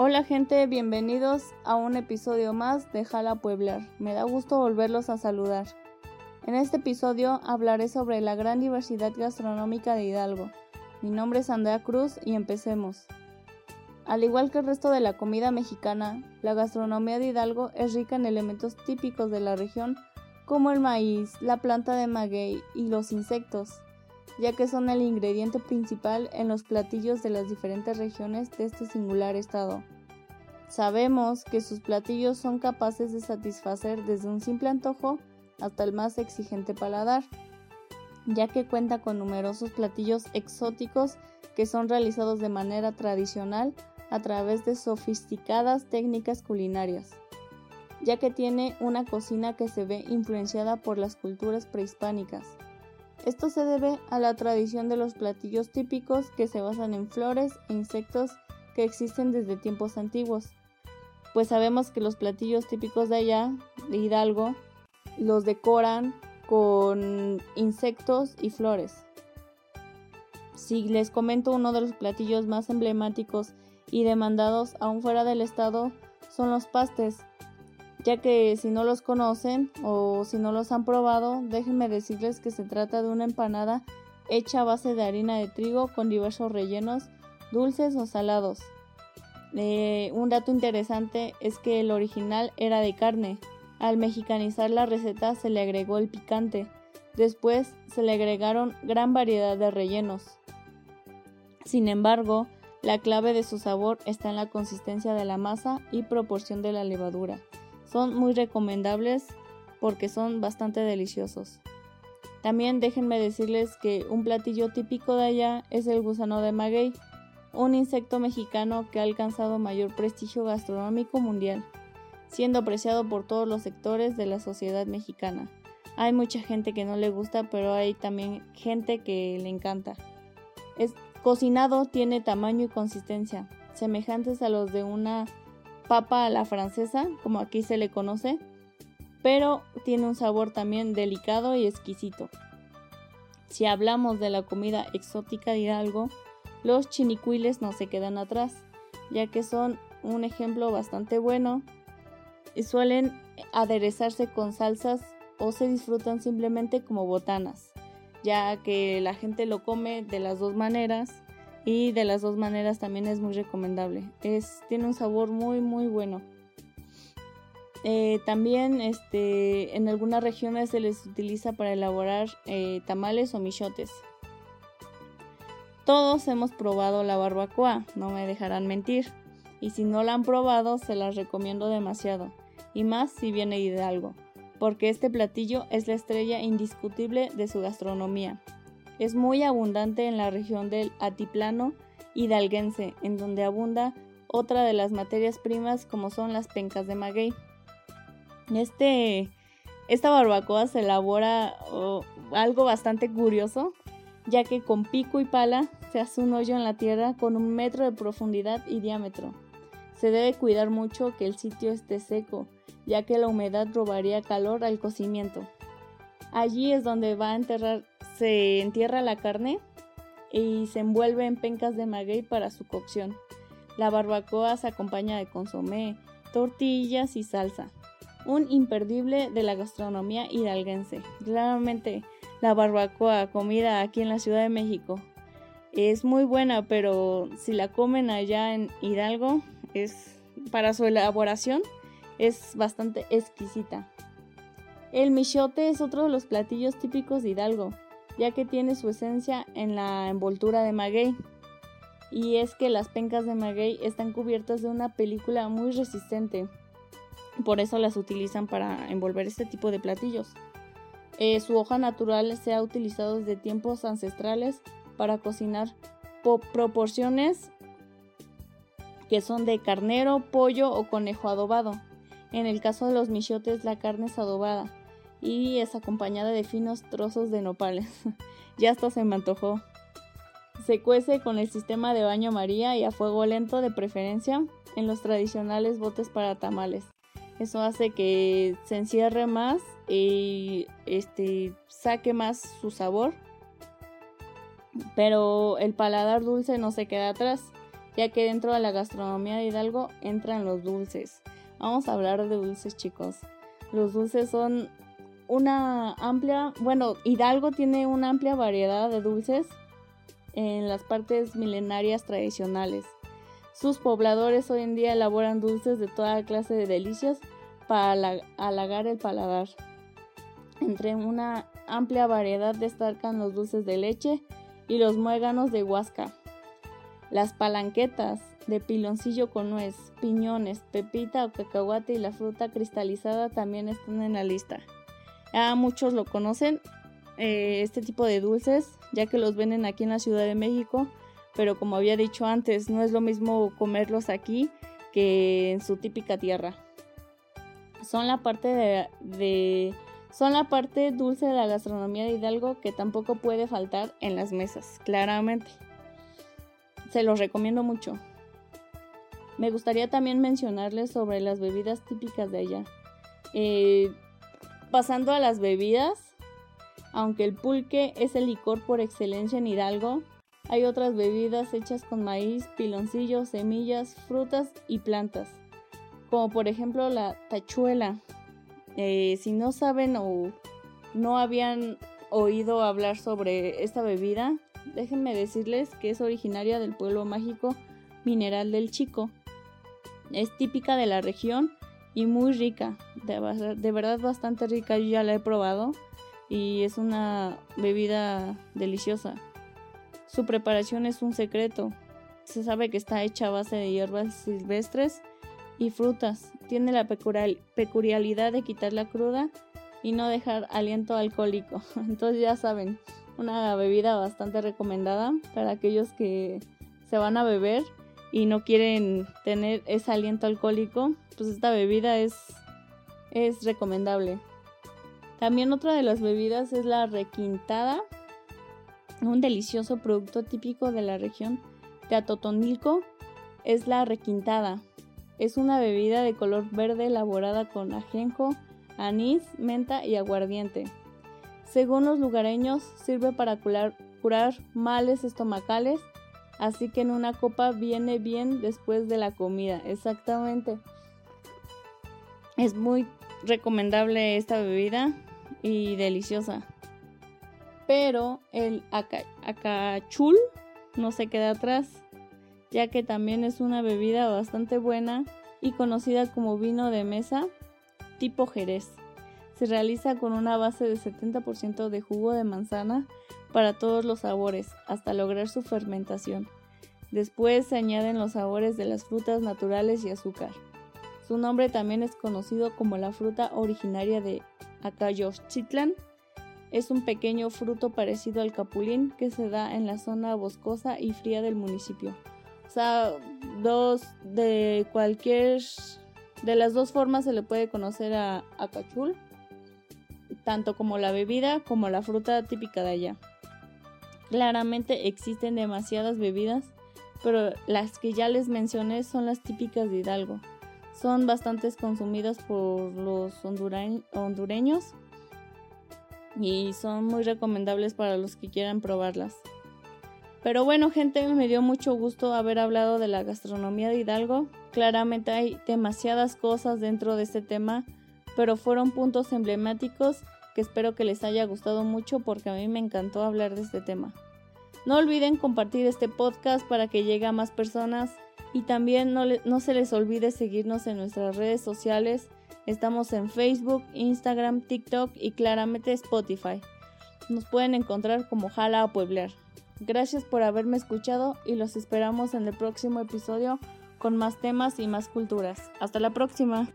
Hola gente, bienvenidos a un episodio más de Jala Pueblar. Me da gusto volverlos a saludar. En este episodio hablaré sobre la gran diversidad gastronómica de Hidalgo. Mi nombre es Andrea Cruz y empecemos. Al igual que el resto de la comida mexicana, la gastronomía de Hidalgo es rica en elementos típicos de la región como el maíz, la planta de maguey y los insectos, ya que son el ingrediente principal en los platillos de las diferentes regiones de este singular estado. Sabemos que sus platillos son capaces de satisfacer desde un simple antojo hasta el más exigente paladar, ya que cuenta con numerosos platillos exóticos que son realizados de manera tradicional a través de sofisticadas técnicas culinarias, ya que tiene una cocina que se ve influenciada por las culturas prehispánicas. Esto se debe a la tradición de los platillos típicos que se basan en flores e insectos que existen desde tiempos antiguos. Pues sabemos que los platillos típicos de allá, de Hidalgo, los decoran con insectos y flores. Si les comento uno de los platillos más emblemáticos y demandados aún fuera del estado son los pastes, ya que si no los conocen o si no los han probado, déjenme decirles que se trata de una empanada hecha a base de harina de trigo con diversos rellenos, dulces o salados. Eh, un dato interesante es que el original era de carne. Al mexicanizar la receta se le agregó el picante. Después se le agregaron gran variedad de rellenos. Sin embargo, la clave de su sabor está en la consistencia de la masa y proporción de la levadura. Son muy recomendables porque son bastante deliciosos. También déjenme decirles que un platillo típico de allá es el gusano de maguey, un insecto mexicano que ha alcanzado mayor prestigio gastronómico mundial, siendo apreciado por todos los sectores de la sociedad mexicana. Hay mucha gente que no le gusta, pero hay también gente que le encanta. Es cocinado, tiene tamaño y consistencia, semejantes a los de una papa a la francesa, como aquí se le conoce, pero tiene un sabor también delicado y exquisito. Si hablamos de la comida exótica de Hidalgo, los chinicuiles no se quedan atrás, ya que son un ejemplo bastante bueno y suelen aderezarse con salsas o se disfrutan simplemente como botanas, ya que la gente lo come de las dos maneras y de las dos maneras también es muy recomendable. Es, tiene un sabor muy muy bueno. Eh, también este, en algunas regiones se les utiliza para elaborar eh, tamales o michotes. Todos hemos probado la barbacoa, no me dejarán mentir. Y si no la han probado, se las recomiendo demasiado. Y más si viene Hidalgo, porque este platillo es la estrella indiscutible de su gastronomía. Es muy abundante en la región del Atiplano hidalguense, en donde abunda otra de las materias primas como son las pencas de maguey. Este, esta barbacoa se elabora oh, algo bastante curioso, ya que con pico y pala se hace un hoyo en la tierra con un metro de profundidad y diámetro. Se debe cuidar mucho que el sitio esté seco, ya que la humedad robaría calor al cocimiento. Allí es donde va a enterrar, se entierra la carne y se envuelve en pencas de maguey para su cocción. La barbacoa se acompaña de consomé, tortillas y salsa. Un imperdible de la gastronomía hidalguense. Claramente, la barbacoa, comida aquí en la Ciudad de México, es muy buena, pero si la comen allá en Hidalgo, es para su elaboración es bastante exquisita. El michote es otro de los platillos típicos de Hidalgo, ya que tiene su esencia en la envoltura de maguey. Y es que las pencas de maguey están cubiertas de una película muy resistente, por eso las utilizan para envolver este tipo de platillos. Eh, su hoja natural se ha utilizado desde tiempos ancestrales para cocinar proporciones que son de carnero, pollo o conejo adobado. En el caso de los michotes la carne es adobada y es acompañada de finos trozos de nopales. ya hasta se me antojó. Se cuece con el sistema de baño María y a fuego lento de preferencia en los tradicionales botes para tamales. Eso hace que se encierre más y este saque más su sabor pero el paladar dulce no se queda atrás, ya que dentro de la gastronomía de Hidalgo entran los dulces. Vamos a hablar de dulces chicos. Los dulces son una amplia, bueno, Hidalgo tiene una amplia variedad de dulces en las partes milenarias tradicionales. Sus pobladores hoy en día elaboran dulces de toda clase de delicias para halagar el paladar. Entre una amplia variedad destacan los dulces de leche y los muéganos de huasca. Las palanquetas de piloncillo con nuez, piñones, pepita o cacahuate y la fruta cristalizada también están en la lista. Ya muchos lo conocen, eh, este tipo de dulces, ya que los venden aquí en la Ciudad de México, pero como había dicho antes, no es lo mismo comerlos aquí que en su típica tierra. Son la parte de, son la parte dulce de la gastronomía de Hidalgo que tampoco puede faltar en las mesas, claramente. Se los recomiendo mucho. Me gustaría también mencionarles sobre las bebidas típicas de allá. Eh, pasando a las bebidas, aunque el pulque es el licor por excelencia en Hidalgo, hay otras bebidas hechas con maíz, piloncillos, semillas, frutas y plantas, como por ejemplo la tachuela. Eh, si no saben o no habían oído hablar sobre esta bebida, déjenme decirles que es originaria del pueblo mágico Mineral del Chico. Es típica de la región y muy rica, de, verdad bastante rica, yo ya la he probado y es una bebida deliciosa. Su preparación es un secreto. Se sabe que está hecha a base de hierbas silvestres y frutas. Tiene la peculiaridad de quitar la cruda y no dejar aliento alcohólico. Entonces ya saben, una bebida bastante recomendada para aquellos que se van a beber y no quieren tener ese aliento alcohólico, pues esta bebida es, es recomendable. También otra de las bebidas es la requintada, un delicioso producto típico de la región de Atotonilco. Es la requintada. Es una bebida de color verde elaborada con ajenjo, anís, menta y aguardiente. Según los lugareños, sirve para curar, curar males estomacales, así que en una copa viene bien después de la comida. Exactamente. Es muy recomendable esta bebida y deliciosa. Pero el acachul no se queda atrás, ya que también es una bebida bastante buena y conocida como vino de mesa tipo Jerez. Se realiza con una base de 70% de jugo de manzana para todos los sabores, hasta lograr su fermentación. Después se añaden los sabores de las frutas naturales y azúcar. Su nombre también es conocido como la fruta originaria de Acayochitlan es un pequeño fruto parecido al capulín que se da en la zona boscosa y fría del municipio. O sea, dos de cualquier de las dos formas se le puede conocer a acachul, tanto como la bebida como la fruta típica de allá. Claramente existen demasiadas bebidas, pero las que ya les mencioné son las típicas de Hidalgo son bastante consumidas por los hondureños y son muy recomendables para los que quieran probarlas. Pero bueno, gente, me dio mucho gusto haber hablado de la gastronomía de Hidalgo. Claramente hay demasiadas cosas dentro de este tema, pero fueron puntos emblemáticos que espero que les haya gustado mucho porque a mí me encantó hablar de este tema. No olviden compartir este podcast para que llegue a más personas y también no, se les olvide seguirnos en nuestras redes sociales. Estamos en Facebook, Instagram, TikTok y claramente Spotify. Nos pueden encontrar como Jala a Puebler. Gracias por haberme escuchado y los esperamos en el próximo episodio con más temas y más culturas. Hasta la próxima.